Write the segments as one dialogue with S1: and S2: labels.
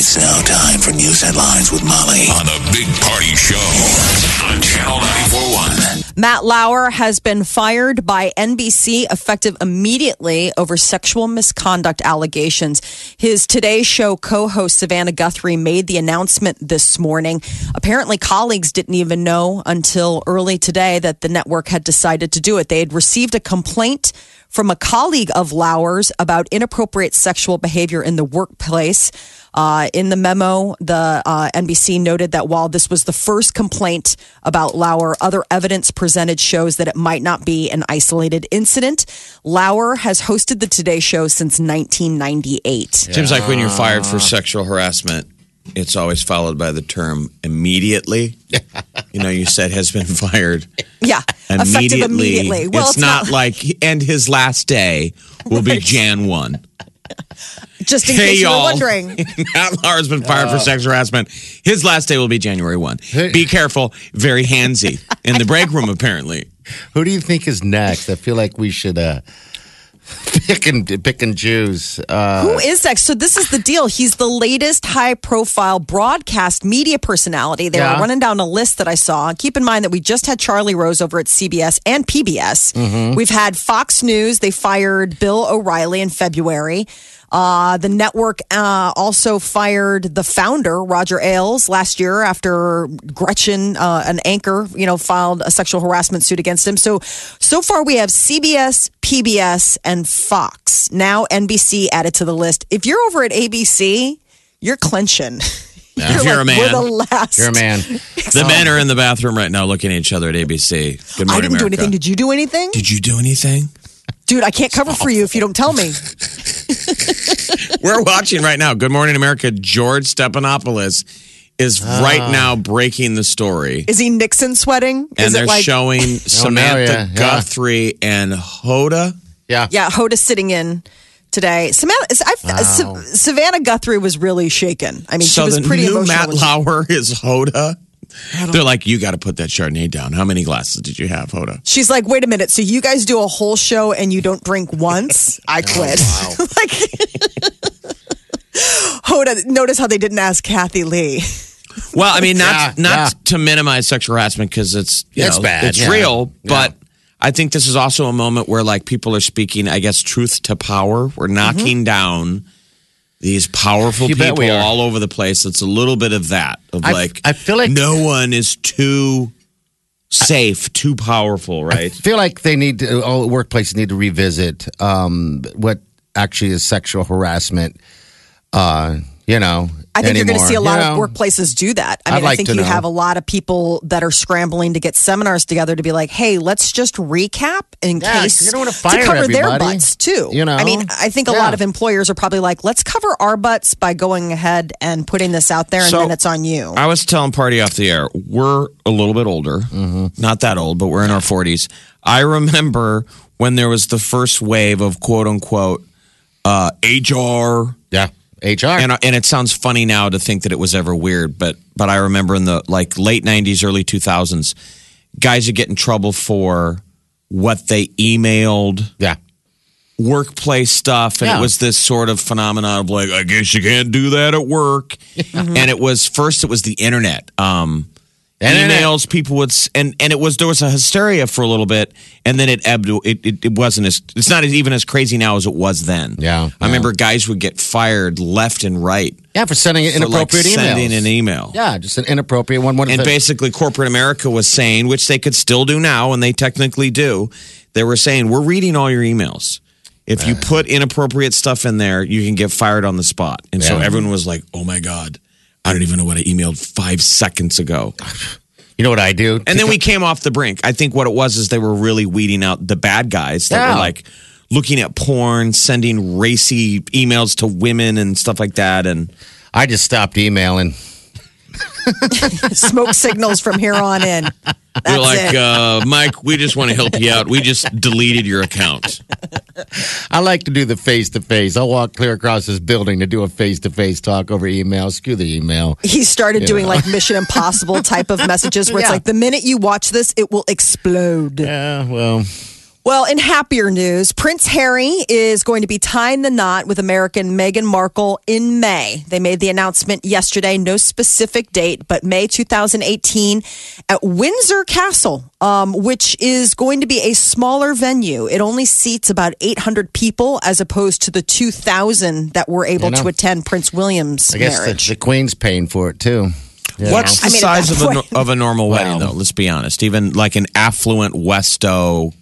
S1: It's now time for news headlines with Molly on the Big Party Show on Channel 941.
S2: Matt Lauer has been fired by NBC effective immediately over sexual misconduct allegations. His Today Show co host Savannah Guthrie made the announcement this morning. Apparently, colleagues didn't even know until early today that the network had decided to do it. They had received a complaint from a colleague of Lauer's about inappropriate sexual behavior in the workplace. Uh, in the memo, the uh, NBC noted that while this was the first complaint about Lauer, other evidence presented shows that it might not be an isolated incident. Lauer has hosted the Today Show since 1998.
S3: Seems like when you're fired for sexual harassment, it's always followed by the term immediately. you know, you said has been fired.
S2: Yeah, effective
S3: Immediately.
S2: immediately. Well,
S3: it's, not, like, and his last day will be Jan 1.
S2: just in
S3: hey,
S2: case you were
S3: y'all.
S2: wondering.
S3: Matt Lauer's been fired for sex harassment. His last day will be January 1. Be careful. Very handsy in the break room, apparently.
S4: Who do you think is next? I feel like we should uh, pick and pick and choose. Uh,
S2: Who is next? So this is the deal. He's the latest high-profile broadcast media personality. They
S4: Yeah.
S2: were running down a list that I saw. Keep in mind that we just had Charlie Rose over at CBS and PBS.
S4: Mm-hmm.
S2: We've had Fox News. They fired Bill O'Reilly in February. Uh, the network uh, also fired the founder, Roger Ailes, last year after Gretchen, uh, an anchor, you know, filed a sexual harassment suit against him. So, so far we have CBS, PBS, and Fox. Now NBC added to the list. If you're over at ABC, you're clenching.
S3: If you're a man.
S2: We're the last.
S4: You're a man.
S3: The men are in the bathroom right now looking at each other at ABC. Good morning,
S2: I didn't do anything. Did you do anything?
S3: Did you do anything?
S2: Dude, I can't cover for you if you don't tell me.
S3: We're watching right now. Good Morning America. George Stephanopoulos is right
S4: Ah.
S3: now breaking the story.
S2: Is he Nixon sweating?
S3: and
S2: Is
S3: they're
S2: it like,
S3: showing Samantha
S4: yeah, yeah.
S3: Guthrie and Hoda.
S4: Yeah.
S2: yeah, Hoda's sitting in today. Samantha, I, uh, Sa- Savannah Guthrie was really shaken. I mean,
S3: so
S2: she was
S3: the
S2: pretty
S3: new
S2: emotional.
S3: Matt
S2: when she-
S3: Lauer is Hoda. They're like, you got to put that Chardonnay down. How many glasses did you have, Hoda?
S2: She's like, wait a minute. So you guys do a whole show and you don't drink once? I quit. like, Hoda, notice how they didn't ask Kathie Lee.
S3: Well, I mean, not
S4: Yeah,
S3: not
S4: yeah.
S3: to minimize sexual harassment because it's you
S4: It's
S3: know,
S4: bad,
S3: it's
S4: yeah.
S3: real, but I think this is also a moment where like people are speaking, I guess, truth to power. We're knocking down these powerful
S4: You
S3: people all over the place. It's a little bit of that of
S4: I-
S3: like
S4: I feel like-
S3: no one is too safe, too powerful, right?
S4: I feel like they need to, all workplaces need to revisit um, what actually is sexual harassment. Uh, you know,
S2: I think you're going to see a lot
S4: You
S2: of workplaces do that. I
S4: I'd
S2: mean, I think you
S4: know.
S2: have a lot of people that are scrambling to get seminars together to be like, "Hey, let's just recap in
S4: Yeah,
S2: case
S4: you don't wanna
S2: to
S4: fire
S2: cover their butts too."
S4: you know?
S2: I mean, I think a
S4: Yeah.
S2: lot of employers are probably like, "Let's cover our butts by going ahead and putting this out there, and
S3: So-
S2: then it's on you."
S3: I was telling Party off the air, we're a little bit older, not that old, but we're in our 40s. I remember when there was the first wave of quote unquote uh, HR.
S4: Yeah, HR.
S3: And, and it sounds funny now to think that it was ever weird, but but I remember in the like late 90s, early 2000s, guys would get in trouble for what they emailed
S4: yeah,
S3: workplace stuff and
S4: Yeah.
S3: it was this sort of phenomenon of like i guess you can't do that at work and it was first it was the internet um
S4: Internet.
S3: emails people would and and it was there was a hysteria for a little bit and then it ebbed it, it, it wasn't as it's not as, even as crazy now as it was then
S4: Yeah,
S3: i
S4: yeah.
S3: remember guys would get fired left and right
S4: yeah, for sending
S3: like
S4: inappropriate
S3: sending an email
S4: yeah, just an inappropriate one. One
S3: and basically, corporate America was saying, which they could still do now, and they technically do. They were saying, "We're reading all your emails. If you put inappropriate stuff in there, you can get fired on the spot." And so everyone was like, "Oh my god, I don't even know what I emailed five seconds ago."
S4: you know what I do?
S3: And then we came off the brink. I think what it was is they were really weeding out the bad guys that
S4: Yeah.
S3: were like looking at porn, sending racy emails to women and stuff like that. And
S4: I just stopped emailing.
S2: Smoke signals from here on in. That's
S3: You're like,
S2: it.
S3: uh, Mike, we just want to help you out. We just deleted your account.
S4: I like to do the face to face. I'll walk clear across this building to do a face to face talk over email. Screw the email.
S2: he started doing like Mission Impossible type of messages where it's like the minute you watch this, it will explode.
S4: Yeah, well,
S2: Well, in happier news, Prince Harry is going to be tying the knot with American Meghan Markle in May. They made the announcement yesterday, no specific date, but May 2018 at Windsor Castle, um, which is going to be a smaller venue. It only seats about 800 people as opposed to the 2,000 that were able
S4: You know,
S2: to attend Prince William's
S4: I guess the,
S2: marriage.
S4: the Queen's paying for it too. You
S3: What's the
S2: I mean,
S3: size of a, of a normal wedding,
S4: Wow.
S3: though? Let's be honest. Even like an affluent Westo,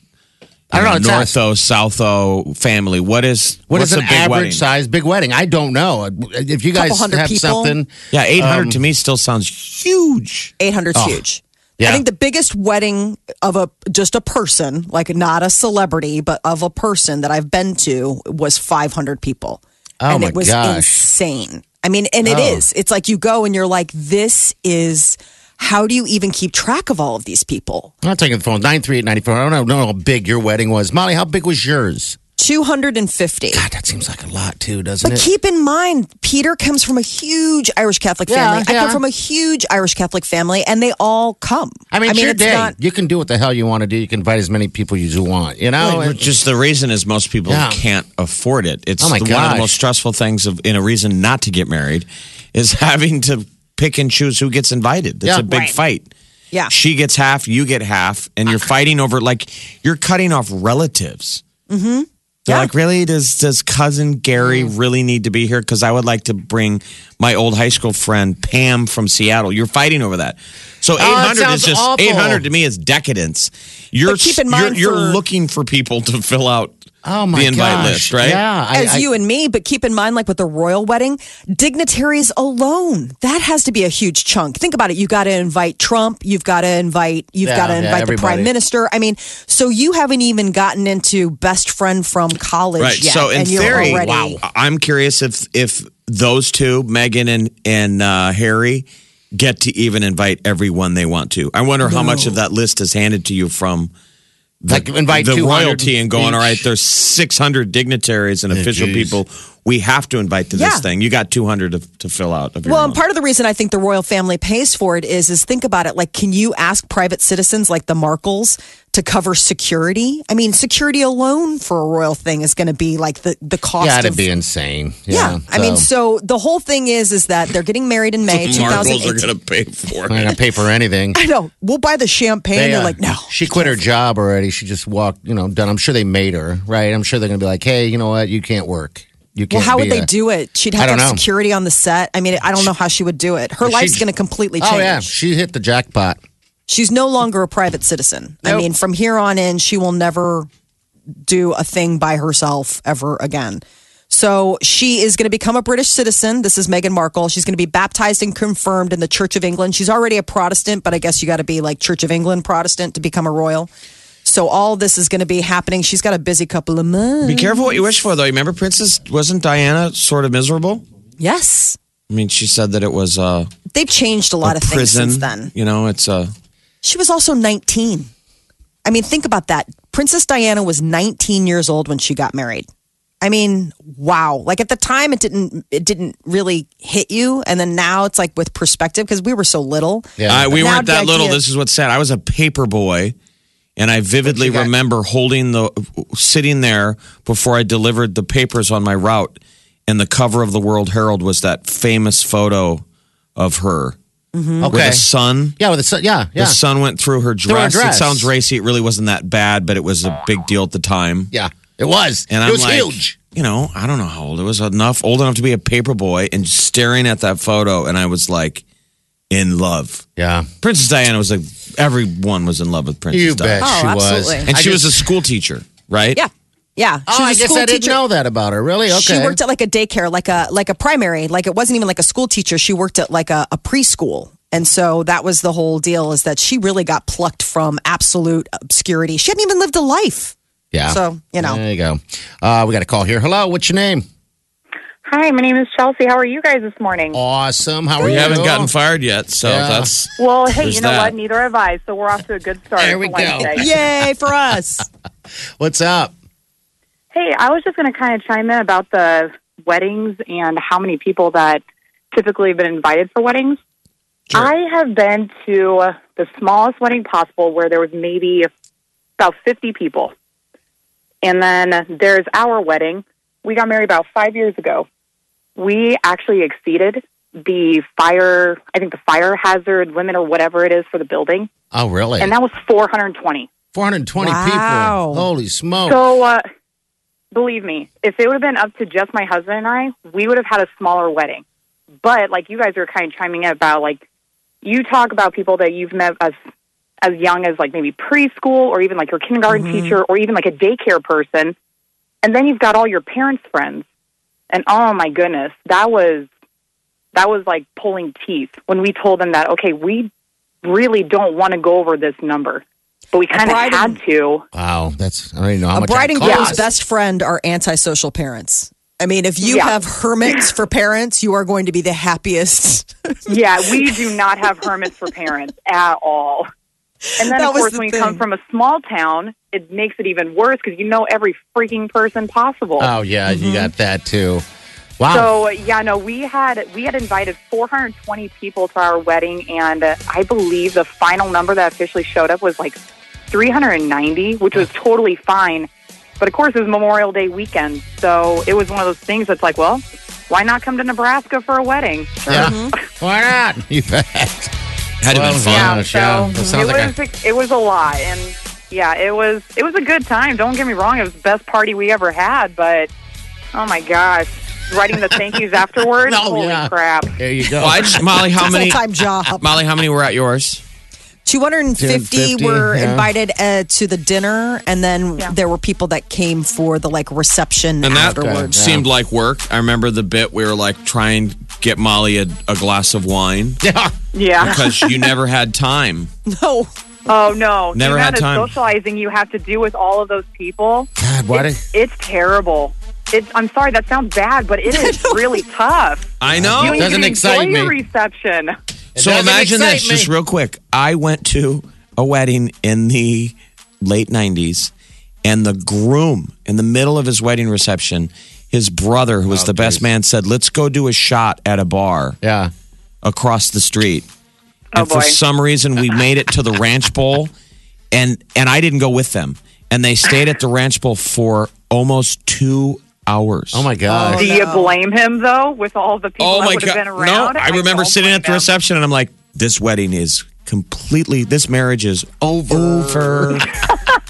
S4: I don't know, it's
S3: Northo, Southo family. What is
S4: what
S3: is
S4: is
S3: a
S4: an
S3: big
S4: average
S3: wedding?
S4: size big wedding? I don't know. If you guys have
S2: people?
S4: something,
S3: Yeah, eight hundred
S4: Um,
S3: to me still sounds huge.
S2: 800 is huge.
S4: yeah.
S2: I think the biggest wedding of a just a person, like not a celebrity, but of a person that I've been to was 500 people.
S4: Oh,
S2: and
S4: my
S2: it was
S4: gosh.
S2: insane. I mean, and it
S4: Oh.
S2: is. It's like you go and you're like, this is how do you even keep track of all of these people?
S4: I'm not taking the phone. Nine three eight ninety four. I don't know how big your wedding was, Molly. How big was yours?
S2: 250.
S4: God, that seems like a lot too, doesn't
S2: But
S4: it?
S2: But keep in mind, Peter comes from a huge Irish Catholic
S4: Yeah,
S2: family. I come from a huge Irish Catholic family, and they all come.
S4: I mean, it's your
S2: it's
S4: day.
S2: not.
S4: you can do what the hell you want to do. You can invite as many people as you want. You know,
S3: Well, just the reason is most people
S4: Yeah.
S3: can't afford it. It's
S4: Oh, my
S3: the- one of the most stressful things of in a reason not to get married is having to pick and choose who gets invited. It's
S4: Yeah.
S3: a big
S2: Right.
S3: fight.
S2: Yeah.
S3: She gets half, you get half, and you're fighting over like you're cutting off relatives. Mm-hmm. They're
S2: Yeah.
S3: like, really? Does does cousin Gary
S4: Mm.
S3: really need to be here? Because I would like to bring my old high school friend Pam from Seattle. You're fighting over that. So eight
S4: Oh, it
S3: is just
S4: awful.
S3: eight hundred to me is decadence. You're
S2: But keep in mind
S3: you're, you're
S2: for-
S3: looking for people to fill out
S4: oh my
S3: the invite
S4: gosh.
S3: list, right?
S4: Yeah, I-
S2: as
S4: I-
S2: you and me, but keep in mind, like with the royal wedding, dignitaries alone, that has to be a huge chunk. Think about it. You got to invite Trump. You've got to invite, you've
S4: Yeah,
S2: got to
S4: yeah,
S2: invite the prime minister. I mean, so you haven't even gotten into best friend from college
S3: Right.
S2: yet.
S3: So in
S2: and you're
S3: theory,
S2: already,
S3: wow. I'm curious if if those two, Meghan and and uh, Harry, get to even invite everyone they want to. I wonder how much of that list is handed to you from the,
S4: Like, invite
S3: the
S4: 200
S3: royalty and going. All right, there's 600 dignitaries and official
S4: geez.
S3: people we have to invite to
S2: Yeah.
S3: this thing. You got 200 to, to fill out. Of your
S2: Well,
S3: own.
S2: and part of the reason I think the royal family pays for it is, is think about it. Like, can you ask private citizens like the Markles to cover security? I mean, security alone for a royal thing is going to be like the the cost.
S4: yeah, it'd
S2: of,
S4: be insane.
S2: Yeah, I mean, so the whole thing is, is that they're getting married in May
S3: the Markles are going to pay for
S4: I'm not
S3: it.
S4: gonna pay for anything.
S2: I know. We'll buy the champagne.
S4: They,
S2: They're
S4: uh,
S2: like, no.
S4: She quit her job already. She just walked, you know, done. I'm sure they made her, right? I'm sure they're going to be like, hey, you know what? You can't work. You can't
S2: Well, how would they
S4: a-
S2: do it? She'd have to have security on the set. I mean, I don't know how she would do it. Her life's going to completely change.
S4: Oh, yeah. She hit the jackpot.
S2: She's no longer a private citizen. I mean, from here on in, she will never do a thing by herself ever again. So she is going to become a British citizen. This is Meghan Markle. She's going to be baptized and confirmed in the Church of England. She's already a Protestant, but I guess you got to be like Church of England Protestant to become a royal. So all this is going to be happening. She's got a busy couple of months.
S3: Be careful what you wish for, though. You remember Princess? Wasn't Diana sort of miserable?
S2: Yes.
S3: I mean, she said that it was uh,
S2: They've changed a lot
S3: a
S2: of things since then.
S3: You know, it's uh,
S2: She was also 19. I mean, think about that. Princess Diana was 19 years old when she got married. I mean, wow. Like at the time it didn't it didn't really hit you and then now it's like with perspective because we were so little.
S4: Yeah.
S3: I, we weren't that little.
S2: idea-
S3: This is what's sad. I was a paper boy, and I vividly remember holding the sitting there before I delivered the papers on my route, and the cover of the World Herald was that famous photo of her
S2: Mm-hmm.
S3: where
S4: okay.
S3: the sun.
S4: Yeah, with the sun. Yeah, yeah.
S3: The sun went through her
S4: her
S3: dress. It sounds racy. It really wasn't that bad, but it was a big deal at the time.
S4: yeah, it was.
S3: And
S4: it
S3: I'm
S4: was
S3: like,
S4: huge.
S3: you know, I don't know how old it was. Enough, old enough to be a paper boy, and staring at that photo, and I was like, in love.
S4: Yeah.
S3: Princess Diana was like everyone was in love with Princess
S4: You
S3: Diana,
S4: bet
S2: Oh,
S4: she
S2: absolutely.
S4: was.
S3: and
S4: I
S3: she was a
S4: just-
S3: school teacher, right?
S2: Yeah. Yeah.
S4: Oh,
S2: She
S4: I
S2: was a
S4: guess
S2: school
S4: I didn't
S2: teacher.
S4: know that about her. Really? Okay.
S2: She worked at like a daycare, like a like a primary, like it wasn't even like a school teacher. She worked at like a, a preschool. And so that was the whole deal is that she really got plucked from absolute obscurity. She hadn't even lived a life.
S4: yeah.
S2: So, you know.
S4: There you go. Uh, we got a call here. Hello. What's your name?
S5: Hi, my name is Chelsea. How are you guys this morning?
S4: Awesome. How are
S3: We
S4: you?
S3: haven't gotten fired yet, so
S4: Yeah.
S3: that's
S5: well, hey, you know
S3: that.
S5: what? Neither have I, so we're off to a good start.
S4: There we go.
S5: Wednesday.
S2: Yay for us.
S4: What's up?
S5: Hey, I was just going to kind of chime in about the weddings and how many people that typically have been invited for weddings. I have been to the smallest wedding possible where there was maybe about 50 people. And then there's our wedding. We got married about five years ago. We actually exceeded the fire, I think the fire hazard limit or whatever it is for the building.
S4: Oh, really?
S5: And that was 420.
S4: 420
S2: Wow.
S4: people. Holy smoke.
S5: So, uh, believe me, if it would have been up to just my husband and I, we would have had a smaller wedding. But like you guys are kind of chiming in about, like you talk about people that you've met as as young as like maybe preschool or even like your kindergarten teacher or even like a daycare person, and then you've got all your parents' friends, and oh my goodness, that was that was like pulling teeth when we told them that okay, we really don't want to go over this number, but we kind of
S2: bride
S5: had
S2: and-
S5: to.
S4: wow. That's, I don't even know how
S2: A
S4: much
S2: bride
S4: that
S2: and groom's best friend are antisocial parents. I mean, if you
S5: Yeah.
S2: have hermits for parents, you are going to be the happiest.
S5: Yeah, we do not have hermits for parents at all. And then,
S2: That
S5: of course,
S2: the
S5: when you come from a small town, it makes it even worse because you know every freaking person possible.
S4: Oh, yeah.
S2: Mm-hmm.
S4: You got that too. Wow.
S5: So yeah, no, we had we had invited 420 people to our wedding, and uh, I believe the final number that officially showed up was like 390, which was totally fine. But of course, it was Memorial Day weekend, so it was one of those things that's like, well, why not come to Nebraska for a wedding? Sure.
S4: yeah.
S2: Mm-hmm.
S4: Why not? You bet.
S3: Had to
S4: Well,
S3: been fun.
S4: yeah.
S5: Yeah,
S4: Gosh,
S5: so
S4: yeah. That sounds
S5: it
S4: like
S5: was it was a lot, and yeah, it was it was a good time. Don't get me wrong; it was the best party we ever had. But oh my gosh, writing the thank yous afterwards,
S4: Oh,
S5: holy
S4: yeah.
S5: crap!
S4: There you go.
S3: Well, just, Molly, how many?
S2: Time job.
S3: Molly, how many were at yours?
S2: 250
S4: 250,
S2: were
S4: yeah.
S2: invited uh, to the dinner, and then
S5: Yeah.
S2: there were people that came for the like reception
S3: And that
S2: afterwards.
S4: Yeah.
S3: seemed like work. I remember the bit we were like trying to get Molly a, a glass of wine
S4: yeah.
S5: Yeah.
S3: because you never had time.
S2: No,
S5: Oh no!
S3: Never
S5: the
S3: had
S5: amount
S3: time.
S5: of socializing you have to do with all of those people.
S4: God, why did.
S5: It's, it's terrible. It's. I'm sorry that sounds bad, but it is really tough.
S3: I know.
S5: You
S4: Doesn't excite
S5: enjoy your
S4: me.
S5: reception.
S3: So imagine this,
S4: me.
S3: just real quick. I went to a wedding in the late 90s, and the groom, in the middle of his wedding reception, his brother, who was
S4: Oh,
S3: the best
S4: geez.
S3: man, said, Let's go do a shot at a bar
S4: Yeah.
S3: across the street.
S5: Oh,
S3: And for some reason, we made it to the Ranch Bowl, and and I didn't go with them. And they stayed at the Ranch Bowl for almost two hours.
S4: Oh, my oh, gosh.
S5: Do you blame him though, with all the people
S3: Oh
S5: that
S3: my
S5: would have
S3: god!
S5: been around?
S3: No, I remember
S5: oh,
S3: sitting at the
S5: him.
S3: reception, and I'm like, "This wedding is completely. This marriage is over." Over.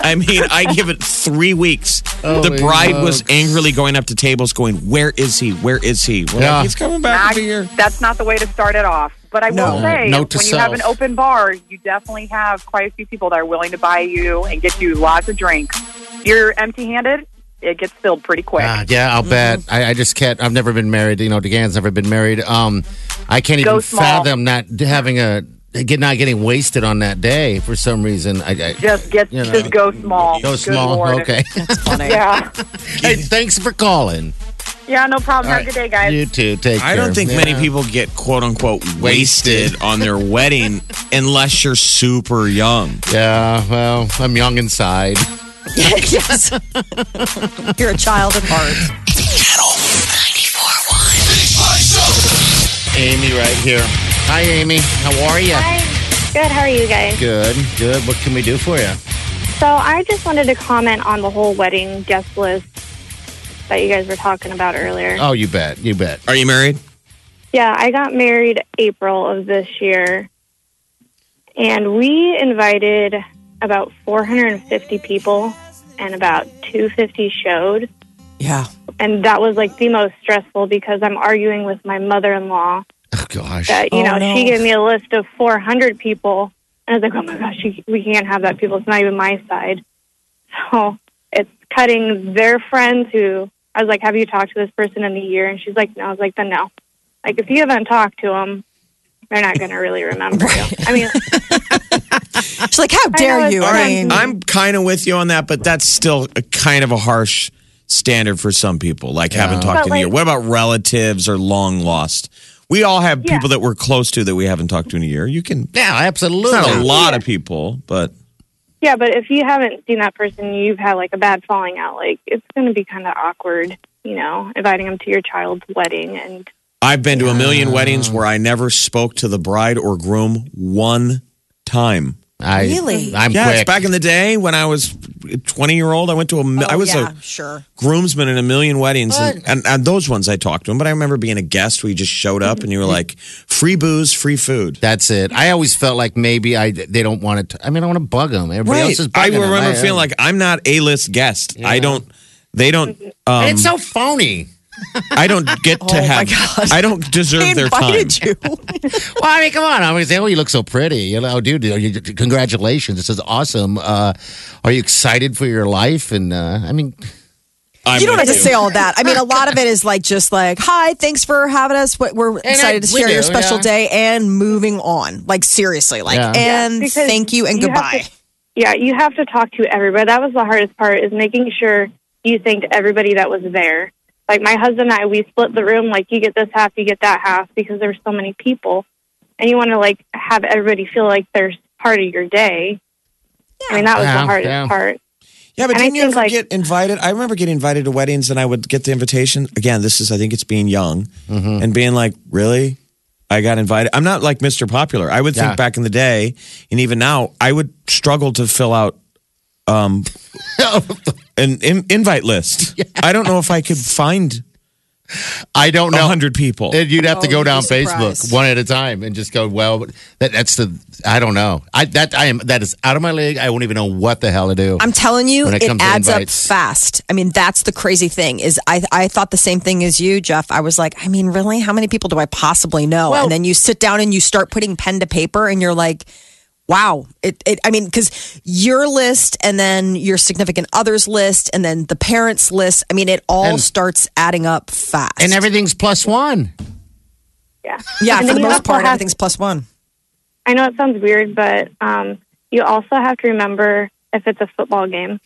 S3: I mean, I give it three weeks. the
S4: Holy
S3: bride was angrily going up to tables, going, "Where is he? Where is he?" We're
S4: Yeah.
S3: he's coming back to be here.
S5: That's not the way to start it off. But I will say,
S4: Note to
S5: when you have an open bar, you definitely have quite a few people that are willing to buy you and get you lots of drinks. You're empty-handed, it gets filled pretty quick.
S4: Ah, yeah, I'll bet. I, I just can't. I've never been married. You know, DeGan's never been married. Um, I can't
S5: Go
S4: even
S5: small.
S4: fathom not having a get not getting wasted on that day for some reason. I, I
S5: Just get,
S4: You know.
S5: just go small.
S4: go small.
S5: Lord.
S4: Okay.
S2: funny.
S5: Yeah,
S4: hey, thanks for calling.
S5: yeah, no problem. Have a good day, guys.
S4: You too. Take care.
S3: I
S4: care.
S3: don't think
S4: Yeah.
S3: many people get quote unquote wasted,
S4: Wasted.
S3: on their wedding unless you're super young.
S4: Yeah. Well, I'm young inside.
S2: yes. You're a child at heart.
S1: Channel 94.1. Big Party Show.
S4: Amy, right here. Hi, Amy. How are you?
S6: Hi. Good. How are you guys?
S4: Good. Good. What can we do for you?
S6: So I just wanted to comment on the whole wedding guest list that you guys were talking about earlier.
S4: Oh, you bet. You bet.
S3: Are you married?
S6: Yeah, I got married April of this year, and we invited about 450 people, and about 250 showed.
S2: Yeah.
S6: And that was like the most stressful because I'm arguing with my mother-in-law
S4: Oh, gosh.
S6: that you
S2: Oh,
S6: know
S2: no.
S6: she gave me a list of 400 people, and I was like, oh my gosh, we can't have that people. It's not even my side. So it's cutting their friends who I was like, have you talked to this person in a year? And she's like, no. I was like, then no. Like if you haven't talked to them, they're not going to really remember you. I mean,
S2: She's like, how dare
S6: know,
S2: you?
S6: it's
S2: I mean,
S3: I'm kind of with you on that, but that's still a kind of a harsh standard for some people, like haven't talked
S6: But,
S3: in a year. What about relatives or long lost? We all have
S6: Yeah.
S3: people that we're close to that we haven't talked to in a year. You can,
S4: Yeah, absolutely.
S3: it's not a lot of people, but
S6: Yeah, but if you haven't seen that person, you've had like a bad falling out. Like it's going to be kind of awkward, you know, inviting them to your child's wedding. And
S3: I've been to a million weddings where I never spoke to the bride or groom one time.
S4: I,
S2: Really?
S4: I'm
S3: yeah,
S4: quick.
S3: it's back in the day when I was a 20 year old. I went to a, mi- I
S2: Oh,
S3: was
S2: yeah,
S3: a
S2: sure.
S3: groomsman in a million weddings, and, and, and those ones I talked to him. But I remember being a guest where you just showed up and you were like, free booze, free food.
S4: That's it. I always felt like maybe I they don't want to. I mean, I want to bug them. Everybody else is
S3: I remember
S4: I-
S3: feeling like I'm not a list guest. I don't. They don't. Um,
S4: And it's so phony.
S3: I don't get to
S2: Oh, my
S3: have. I don't deserve
S2: They
S3: their time.
S2: invited you.
S4: Well, I mean, come on. I mean, say, oh, you look so pretty. You know, oh, dude, you, congratulations. This is awesome. Uh, are you excited for your life? And uh, I mean,
S3: I'm
S2: you don't
S3: with
S2: have to say all that. I mean, a lot of it is like just like, "Hi, thanks for having us. We're- We're excited to
S4: we
S2: share your special
S4: yeah.
S2: day and moving on." Like seriously, like
S4: Yeah.
S2: and
S6: because
S2: thank you and
S6: you
S2: goodbye.
S6: to- yeah, you have to talk to everybody. That was the hardest part is making sure you thanked everybody that was there. Like my husband and I, we split the room. Like you get this half, you get that half, because there's so many people, and you want to like have everybody feel like they're part of your day. I mean, that was
S4: Yeah,
S6: the hardest
S4: yeah.
S6: part.
S3: Yeah, but
S6: And
S3: didn't you ever
S6: like-
S3: get invited? I remember getting invited to weddings, and I would get the invitation. Again, this is I think it's being young
S4: Mm-hmm.
S3: and being like, really. I got invited. I'm not like Mr. Popular. I would think back in the day, and even now, I would struggle to fill out um, an in, invite list. I don't know if I could find
S4: I don't know.
S3: hundred people.
S4: And you'd have to
S2: Oh,
S4: go
S2: you'd
S4: down Facebook
S2: surprised.
S4: one at a time and just go. Well, that, that's the. I don't know. I that I am that is out of my league. I won't even know what the hell to do.
S2: I'm telling you,
S4: When
S2: it,
S4: it comes to
S2: adds up
S4: invites.
S2: fast. I mean, that's the crazy thing. Is I I thought the same thing as you, Jeff. I was like, I mean, really, how many people do I possibly know?
S4: Well-
S2: and then you sit down and you start putting pen to paper, and you're like. Wow. It, it I mean, because your list and then your significant other's list and then the parents' list, I mean, it all
S4: And-
S2: starts adding up fast.
S4: and everything's plus one.
S6: Yeah,
S2: yeah,
S6: And
S2: for the most part,
S6: have-
S2: everything's plus one.
S6: I know it sounds weird, but um, you also have to remember if it's a football game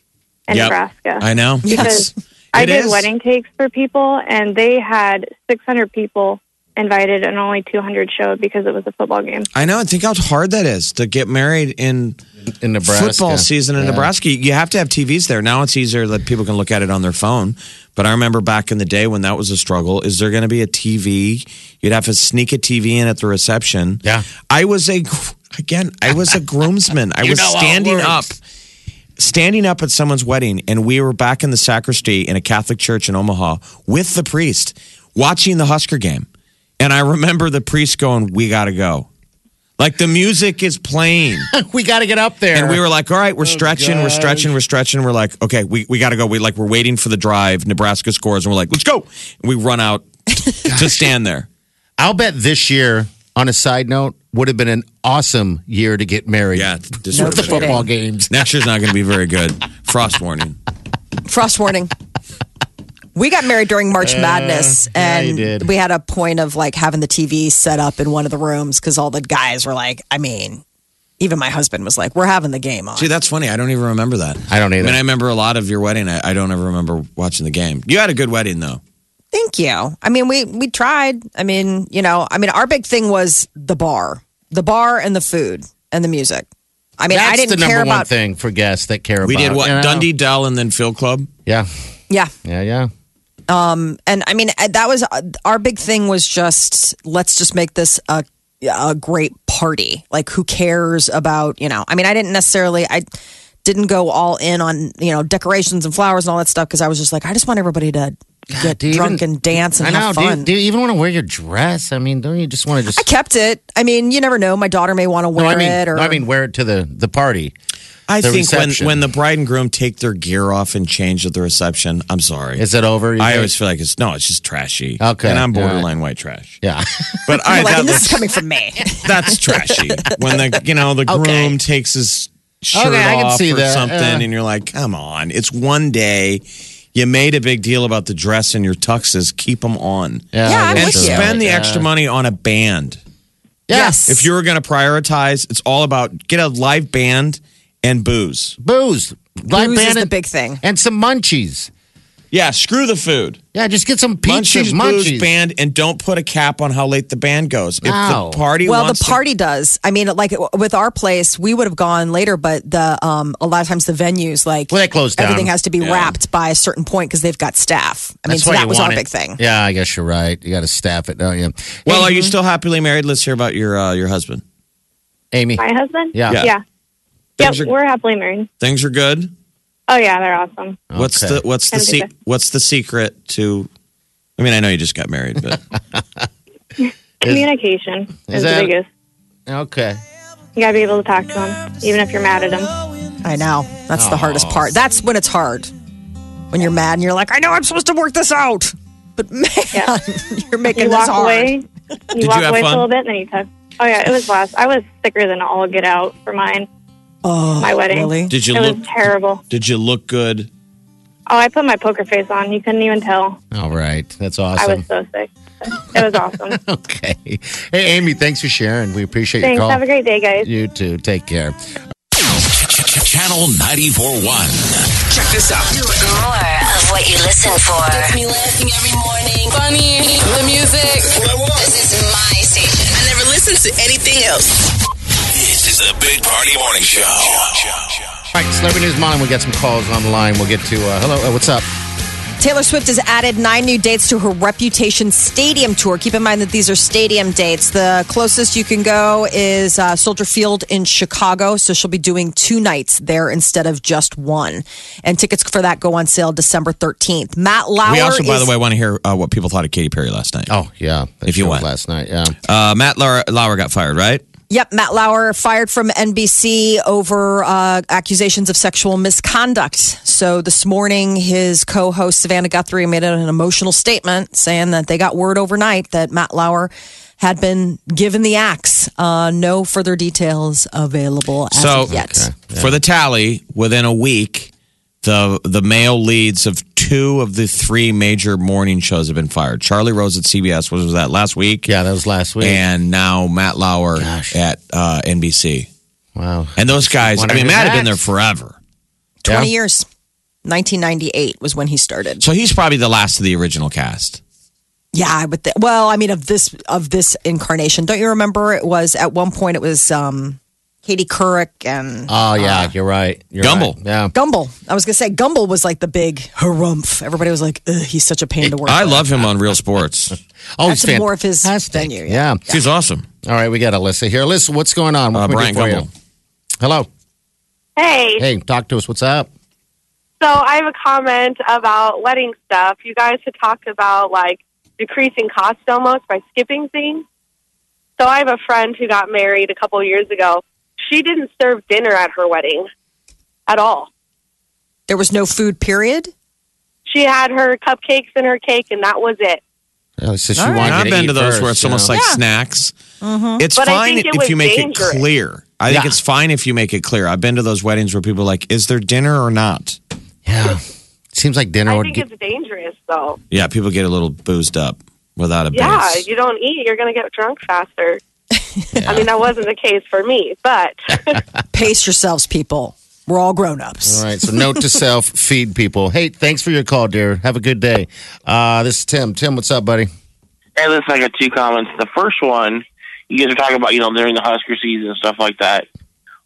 S6: in
S3: Yep.
S6: Nebraska.
S3: I know.
S6: because I
S3: It
S6: did
S3: is.
S6: wedding cakes for people, and they had 600 people invited, and only 200 showed because it was a football game.
S3: I know. And think how hard that is to get married in
S4: in Nebraska.
S3: football season in
S4: Yeah.
S3: Nebraska. You have to have TVs there. Now it's easier that people can look at it on their phone. But I remember back in the day when that was a struggle. Is there going to be a TV? You'd have to sneak a TV in at the reception.
S4: Yeah.
S3: I was a again. I was a groomsman. I was
S4: know how it
S3: standing up. Standing up at someone's wedding, and we were back in the sacristy in a Catholic church in Omaha with the priest watching the Husker game. And I remember the priest going, We got to go. Like the music is playing.
S4: we got to get up there.
S3: And we were like, all right, we're oh, stretching, we're stretching, we're stretching. We're like, okay, we, we got to go. We like, we're waiting for the drive. Nebraska scores, and we're like, let's go. And we run out to stand there.
S4: I'll bet this year. On a side note, would have been an awesome year to get married.
S3: Yeah, this
S2: No
S4: the football games.
S3: Next year's not going to be very good. Frost warning.
S2: Frost warning. We got married during March uh, Madness,
S4: yeah, you
S2: and
S4: did.
S2: we had a point of like having the TV set up in one of the rooms because all the guys were like, I mean, even my husband was like, "We're having the game on."
S3: See, that's funny. I don't even remember that.
S4: I don't either.
S3: I mean, I remember a lot of your wedding. I, I don't ever remember watching the game. You had a good wedding, though.
S2: Thank you. I mean, we we tried. I mean, you know, I mean, our big thing was the bar, the bar, and the food and the music. I mean,
S4: That's
S2: I didn't
S4: the number
S2: care
S4: one
S2: about.
S4: thing for guests that care about.
S3: We
S4: about.
S3: did what?
S4: you know?
S3: Dundee Dell and then Field Club.
S4: Yeah,
S2: Yeah,
S4: yeah, yeah.
S2: And I mean, uh, that was our big thing was just let's just make this a a great party. Like, who cares about you know? I mean, I didn't necessarily I. Didn't go all in on you know decorations and flowers and all that stuff because I was just like I just want everybody to get drunk
S4: even-
S2: and dance and
S4: I know.
S2: have
S4: Do you,
S2: fun.
S4: do you even want to wear your dress? I mean, don't you just want to just?
S2: I kept it. I mean, you never know. My daughter may want to wear
S4: no, I mean,
S2: it, or
S4: no, I mean, wear it to the the party.
S3: I
S4: The
S3: think when,
S4: reception.
S3: when the bride and groom take their gear off and change at the reception, I'm sorry.
S4: Is it over?
S3: I
S4: think?
S3: always feel like it's no, it's just trashy.
S4: Okay,
S3: and I'm
S4: all right.
S3: borderline white trash.
S4: yeah.
S3: But I
S2: like,
S3: that
S2: this
S3: looks-
S2: is coming from me.
S3: that's trashy. When the you know the groom
S4: Okay.
S3: takes his shirt
S4: Okay, I can
S3: off
S4: see
S3: or
S4: that,
S3: something,
S4: yeah.
S3: and you're like, come on, it's one day. You made a big deal about the dress and your tuxes. Keep them on,
S2: Yeah, I'm
S3: and
S2: with you.
S3: spend the
S4: Yeah.
S3: extra money on a band.
S2: Yes.
S3: If you're going to prioritize, it's all about get a live band and booze.
S4: booze, live
S2: Booze is
S4: band
S2: the big thing.
S4: and some munchies.
S3: Yeah, screw the food.
S4: Yeah, just get some pizza,
S3: Munchies,
S4: munchies.
S3: booze, band, and don't put a cap on how late the band goes. If
S4: No.
S3: the party
S2: Well, the
S3: wants to-
S2: party does. I mean, like with our place, we would have gone later, but the um, a lot of times the venues like
S4: Well, they close down.
S2: everything has to be
S3: Yeah.
S2: wrapped by a certain point because they've got staff. I mean,
S4: That's
S2: so
S4: why
S2: that was our
S4: want
S2: big thing.
S4: Yeah, I guess you're right. You got to staff it, don't you?
S3: well,
S4: Hey,
S3: are you still happily married? Let's hear about your uh, your husband.
S4: Amy?
S6: My husband?
S4: Yeah.
S3: Yeah.
S6: Yeah. Yep,
S3: are-
S6: we're happily married.
S3: Things are good.
S6: Oh yeah, they're awesome.
S3: What's
S4: Okay.
S3: the what's the
S6: Kinda
S3: se- what's the secret to? I mean, I know you just got married, but
S6: Communication is,
S4: is
S6: the biggest.
S4: Okay.
S6: You gotta be able to talk to them, even if you're mad at them.
S2: I know that's the hardest part. That's when it's hard when you're mad and you're like, I know I'm supposed to work this out, but man,
S6: Yeah.
S2: you're making
S6: You
S2: this
S6: walk
S2: hard.
S6: away. You
S3: you
S6: walk
S3: have
S6: away for
S3: fun?
S6: a little bit, and then you talk. Oh yeah, it was last. I was thicker than all get out for mine.
S2: Oh,
S6: My wedding.
S2: Really?
S3: did you
S6: it
S3: look?
S6: was terrible.
S3: Did you look good?
S6: Oh, I put my poker face on. You couldn't even tell.
S4: All right. That's awesome.
S6: I was so sick. It was awesome.
S4: Okay. Hey, Amy, thanks for sharing. We appreciate your
S6: Thanks.
S4: call.
S6: Have a great day, guys.
S4: you too. Take care.
S1: Channel 94.1.
S7: Check this out.
S8: More of what you listen for.
S9: Gets me laughing every morning. Funny. The music.
S8: This is my station.
S9: I never listen to anything else.
S1: This is the Big Party Morning Show.
S4: All right, Celebrity News Morning. We got some calls on the line. We'll get to, uh, hello, uh, what's up?
S2: Taylor Swift has added nine new dates to her Reputation Stadium tour. Keep in mind that these are stadium dates. The closest you can go is uh, Soldier Field in Chicago. So she'll be doing two nights there instead of just one. And tickets for that go on sale December 13th. Matt Lauer.
S3: we also, by
S2: is-
S3: the way, want to hear uh, what people thought of Katy Perry last night.
S4: Oh, yeah.
S3: If you
S4: show
S3: want.
S4: Last night, yeah.
S3: Uh, Matt Lauer, Lauer got fired, right?
S2: Yep, Matt Lauer fired from NBC over uh, accusations of sexual misconduct. So this morning, his co-host Savannah Guthrie made an emotional statement saying that they got word overnight that Matt Lauer had been given the axe. Uh, no further details available as
S3: So
S2: of yet.
S3: for the tally, within a week, the the male leads of two of the three major morning shows have been fired. Charlie Rose at CBS what was that last week,
S4: Yeah, that was last week.
S3: and now Matt Lauer
S4: Gosh.
S3: at uh, NBC.
S4: wow.
S3: And those guys, I
S4: Wonder
S3: mean,
S4: who's
S3: Matt had been there forever.
S2: 20
S4: Yeah.
S2: years. 1998 was when he started.
S3: So he's probably the last of the original cast.
S2: Yeah, I would. Th- well, I mean, of this of this incarnation, don't you remember? It was at one point. It was um, Katie Couric and
S4: Oh, yeah, you're right. You're
S3: Gumbel.
S4: right. Yeah.
S2: Gumbel. I was gonna say Gumbel was like the big harumph. Everybody was like, Ugh, he's such a pain to work.
S3: I
S2: with.
S3: love him on Real Sports.
S4: Oh,
S2: That's
S4: he's
S2: more of his
S4: fantastic.
S2: venue, yeah.
S4: Yeah.
S3: He's awesome.
S4: All right, we got Alyssa here. Alyssa, what's going on? What
S3: Uh, Brian
S4: do you?
S3: Gumbel.
S4: Hello.
S10: Hey,
S4: Hey, talk to us. What's up?
S10: so I have a comment about wedding stuff. You guys had talked about like decreasing costs almost by skipping things. So I have a friend who got married a couple years ago. She didn't serve dinner at her wedding at all.
S2: There was no food. Period.
S10: She had her cupcakes and her cake, and that was it.
S4: Uh, so she
S2: All right.
S4: wanted
S3: I've
S4: to
S3: been
S4: eat
S3: to those
S4: first,
S3: where it's almost
S4: know?
S3: like
S2: Yeah.
S3: snacks.
S2: Mm-hmm.
S3: It's
S10: But
S3: fine
S10: it
S3: if you make
S10: dangerous.
S3: it clear. I think
S4: Yeah.
S3: it's fine if you make it clear. I've been to those weddings where people are like, "Is there dinner or not?"
S4: Yeah. Seems like dinner
S10: I
S4: would
S10: think
S4: get.
S10: it's dangerous, though.
S3: Yeah, people get a little boozed up without a
S10: Yeah,
S3: base.
S10: you don't eat, you're going to get drunk faster. I mean, that wasn't the case for me, but
S2: Pace yourselves, people. We're all grown ups.
S4: All right. So note to self: feed people. Hey, thanks for your call, dear. Have a good day. Uh, this is Tim. Tim, what's up, buddy?
S11: Hey, listen, I got two comments. The first one, you guys are talking about, you know, during the Husker season and stuff like that.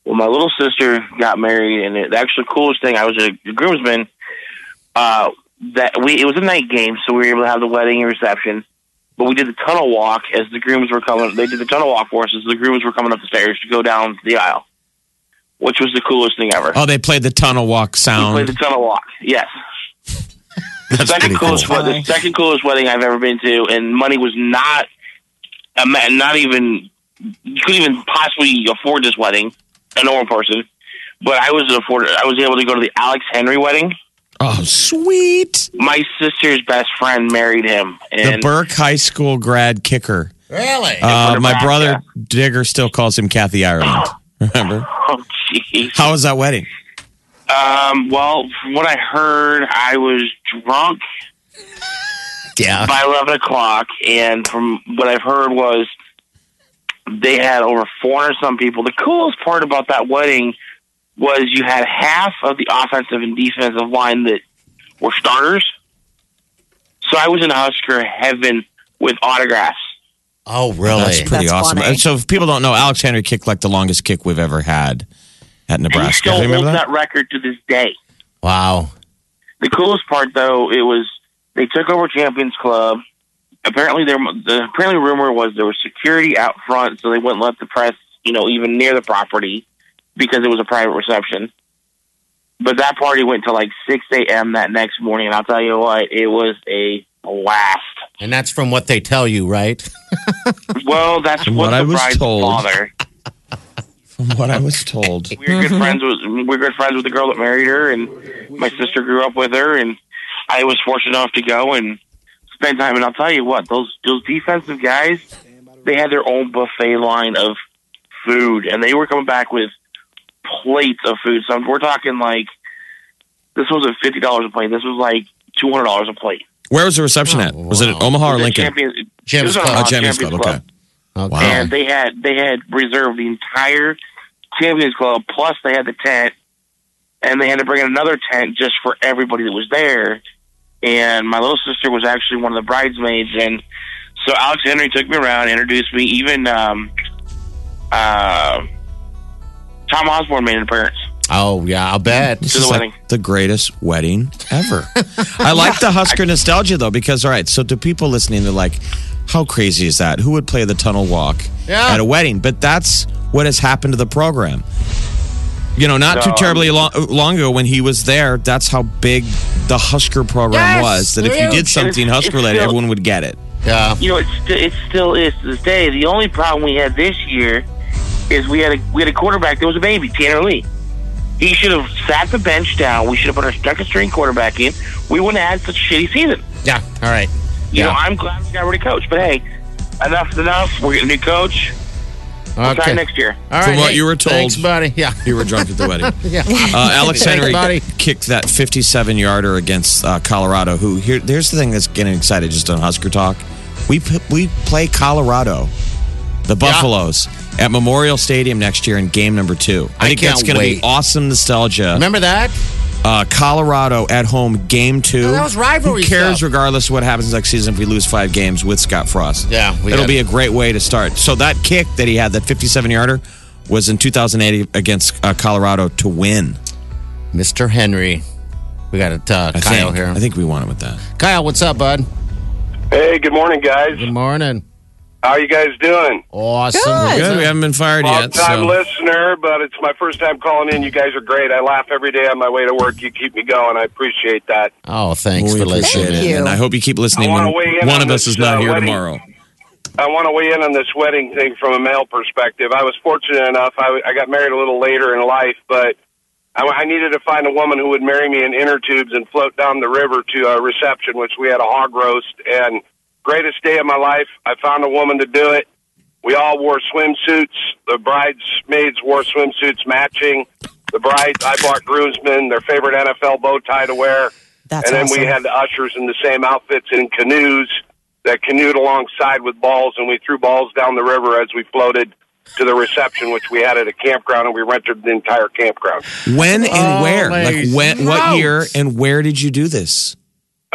S11: Well, my little sister got married, and it, the actual coolest thing, I was a groomsman. Uh, that we it was a night game, so we were able to have the wedding and reception. But we did the tunnel walk as the grooms were coming. They did the tunnel walk for us as the grooms were coming up the stairs to go down the aisle, which was the coolest thing ever.
S3: Oh, they played the tunnel walk sound.
S11: we played the tunnel walk. Yes.
S3: That's
S11: second coolest,
S3: cool.
S11: the second coolest wedding I've ever been to, and money was not, not even you couldn't even possibly afford this wedding, a normal person. But I was afford. I was able to go to the Alex Henery wedding.
S3: Oh, sweet!
S11: My sister's best friend married him,
S3: The Burke High School grad kicker.
S4: Really?
S3: Uh, my
S11: back,
S3: brother Digger still calls him Kathy Ireland. Remember?
S11: oh jeez.
S3: How was that wedding?
S11: Um, well, from what I heard, I was drunk
S4: Yeah.
S11: by 11 o'clock, and from what I've heard was they had over 400 some people. The coolest part about that wedding was you had half of the offensive and defensive line that were starters, So I was in Husker heaven with autographs.
S4: Oh, really?
S3: That's pretty
S2: That's
S3: awesome.
S2: funny.
S3: So if people don't know, Alex Henery kicked like the longest kick we've ever had at
S11: And he
S3: Nebraska.
S11: still holds that?
S3: that?
S11: record to this day.
S4: Wow.
S11: The coolest part, though, it was they took over Champions Club. Apparently, there the apparently rumor was there was security out front, so they wouldn't let the press, you know, even near the property because it was a private reception. But that party went to like six a.m. that next morning, and I'll tell you what, it was a blast.
S4: And that's from what they tell you, right?
S11: Well, that's
S3: From
S11: what,
S3: what I was
S11: bride's
S3: told.
S11: father.
S3: From what I was told.
S11: We were good friends with we were good friends with the girl that married her, and my sister grew up with her, and I was fortunate enough to go and spend time. And I'll tell you what, those those defensive guys, they had their own buffet line of food, and they were coming back with plates of food. So we're talking like this wasn't fifty dollars a plate. This was like two hundred dollars a plate.
S3: Where was the reception at? Was it at Omaha or
S11: It was at
S3: Lincoln?
S11: Champions,
S4: Champions
S11: it was
S4: Club.
S3: Oh,
S11: Omaha
S3: Champions Club. Okay.
S4: Okay.
S3: Wow.
S11: and they had they had reserved the entire Champions Club plus they had the tent, and they had to bring in another tent just for everybody that was there. And my little sister was actually one of the bridesmaids, and so Alex Henery took me around, introduced me. Even um, uh, Tom Osborne made an appearance
S4: Oh, yeah, I'll bet.
S3: This
S11: to
S3: is
S11: the
S3: like
S11: wedding.
S3: the greatest wedding ever. I like the Husker nostalgia though, because all right, so to people listening, they're like, "How crazy is that? Who would play the tunnel walk
S4: Yeah.
S3: at a wedding?" But that's what has happened to the program. You know, not too terribly long, long ago when he was there. That's how big the Husker program
S4: Yes,
S3: was. That if you did something Husker related, everyone would get it.
S4: Yeah.
S11: You know, it, st- it still is to this day. The only problem we had this year is we had a we had a quarterback that was a baby, Tanner Lee. He should have sat the bench down. We should have put our second string quarterback in. We wouldn't have had such a shitty season.
S4: Yeah. All right.
S11: You
S4: Yeah.
S11: know, I'm glad we got rid of coach, but hey, enough is enough. We're getting a new coach. We'll try
S4: Okay.
S11: next year.
S4: All right.
S3: From
S4: right,
S3: what
S4: hey,
S3: you were told.
S4: Thanks, buddy. Yeah.
S3: You were drunk at the wedding.
S4: Yeah.
S3: Uh, Alex Henery
S4: buddy.
S3: kicked that 57 yarder against uh, Colorado. Who here? There's the thing that's getting excited just on Husker talk. We p- we play Colorado, the Buffaloes, at Memorial Stadium next year in game number two. I,
S4: I
S3: think that's
S4: can't
S3: going to be awesome nostalgia.
S4: Remember that?
S3: Uh, Colorado at home, game two.
S4: Oh, that was rivalry
S3: Who cares,
S4: stuff.
S3: regardless of what happens next season, if we lose five games with Scott Frost?
S4: Yeah,
S3: it'll be
S4: it.
S3: a great way to start. So that kick that he had, that 57 yarder, was in 2008 against uh, Colorado to win.
S4: Mr. Henery. We got it, uh,
S3: I
S4: Kyle
S3: think.
S4: here.
S3: I think we won it with that.
S4: Kyle, what's up, bud?
S12: Hey, good morning, guys.
S4: Good morning.
S12: How are you guys doing?
S4: Awesome.
S2: Good.
S3: Good. We haven't been fired yet.
S12: Long
S3: yet.
S12: time
S3: So.
S12: listener, but it's my first time calling in. You guys are great. I laugh every day on my way to work. You keep me going. I appreciate that.
S4: Oh, thanks
S3: we
S4: for listening.
S2: Thank you.
S3: And I hope you keep listening when
S12: weigh
S3: one
S12: on
S3: of us is not
S12: uh,
S3: here
S12: wedding.
S3: tomorrow.
S12: I want to weigh in on this wedding thing from a male perspective. I was fortunate enough. I, I got married a little later in life, but I, I needed to find a woman who would marry me in inner tubes and float down the river to a reception, which we had a hog roast. And greatest day of my life. I found a woman to do it. We all wore swimsuits. The bridesmaids wore swimsuits matching. The bride, I bought groomsmen their favorite NFL bow tie to wear.
S2: That's
S12: and then
S2: awesome.
S12: we had the ushers in the same outfits in canoes that canoed alongside with balls, and we threw balls down the river as we floated to the reception, which we had at a campground, and we rented the entire campground.
S3: When and
S4: Oh,
S3: where? Like when? What year and where did you do this?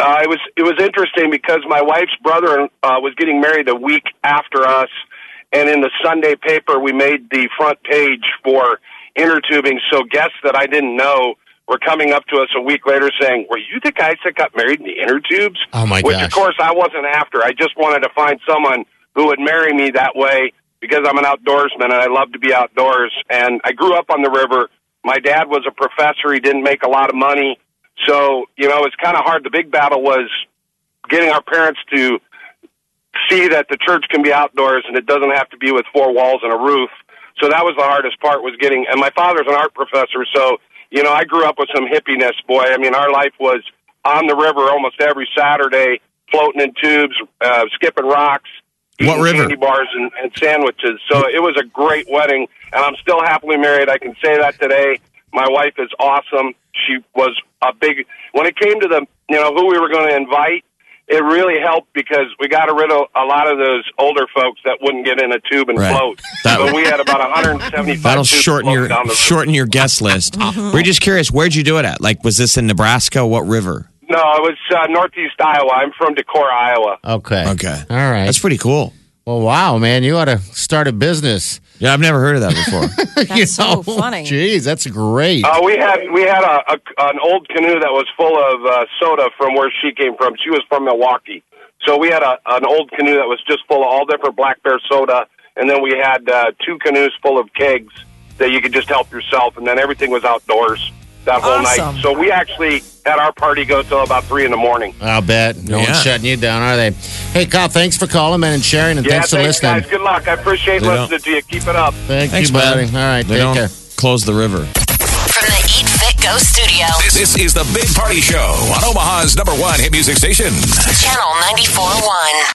S12: Uh, it was it was interesting because my wife's brother uh, was getting married a week after us, and in the Sunday paper we made the front page for inner tubing. So guests that I didn't know were coming up to us a week later saying, "Were you the guys that got married in the inner tubes?"
S4: Oh, my
S12: Which
S4: gosh.
S12: of course I wasn't after. I just wanted to find someone who would marry me that way because I'm an outdoorsman and I love to be outdoors. And I grew up on the river. My dad was a professor. He didn't make a lot of money. So, you know, it's kind of hard. The big battle was getting our parents to see that the church can be outdoors and it doesn't have to be with four walls and a roof. So that was the hardest part was getting, and my father's an art professor. So, you know, I grew up with some hippiness, boy. I mean, our life was on the river almost every Saturday, floating in tubes, uh, skipping rocks,
S3: What
S12: eating
S3: river?
S12: candy bars and, and sandwiches. So it was a great wedding, and I'm still happily married. I can say that today. My wife is awesome. She was a big. When it came to the, you know, who we were going to invite, it really helped because we got rid of a lot of those older folks that wouldn't get in a tube and
S3: Right.
S12: float.
S3: That-
S12: so we had about 175.
S3: That'll
S12: tubes
S3: shorten your
S12: down the river.
S3: shorten your guest list.
S2: Mm-hmm.
S3: We're just curious. Where'd you do it at? Like, was this in Nebraska? What river?
S12: No, it was uh, Northeast Iowa. I'm from Decorah, Iowa.
S4: Okay.
S3: Okay.
S4: All right.
S3: That's pretty cool.
S4: Well, wow, man, you ought to start a business.
S3: Yeah, I've never heard of that before.
S2: That's so funny.
S4: Jeez, that's great.
S12: Uh, we had we had a, a an old canoe that was full of uh, soda from where she came from. She was from Milwaukee, so we had a an old canoe that was just full of all different Black Bear soda, and then we had uh, two canoes full of kegs that you could just help yourself, and then everything was outdoors that whole
S2: Awesome.
S12: night. So we actually had our party go till about three in the morning.
S4: I'll bet. No
S3: Yeah.
S4: one's shutting you down, are they? Hey, Kyle, thanks for calling, man, and sharing, and
S12: yeah,
S4: thanks for
S12: thanks,
S4: listening.
S12: guys. Good luck. I appreciate
S3: They don't-
S12: listening to you. Keep it up.
S4: Thank
S3: Thanks,
S4: you, buddy.
S3: man.
S4: All right,
S3: They
S4: take
S3: don't
S4: care.
S3: close the river.
S8: From the Eat Fit Go studio.
S1: This, this is the Big Party Show on Omaha's number one hit music station.
S8: Channel 94.1.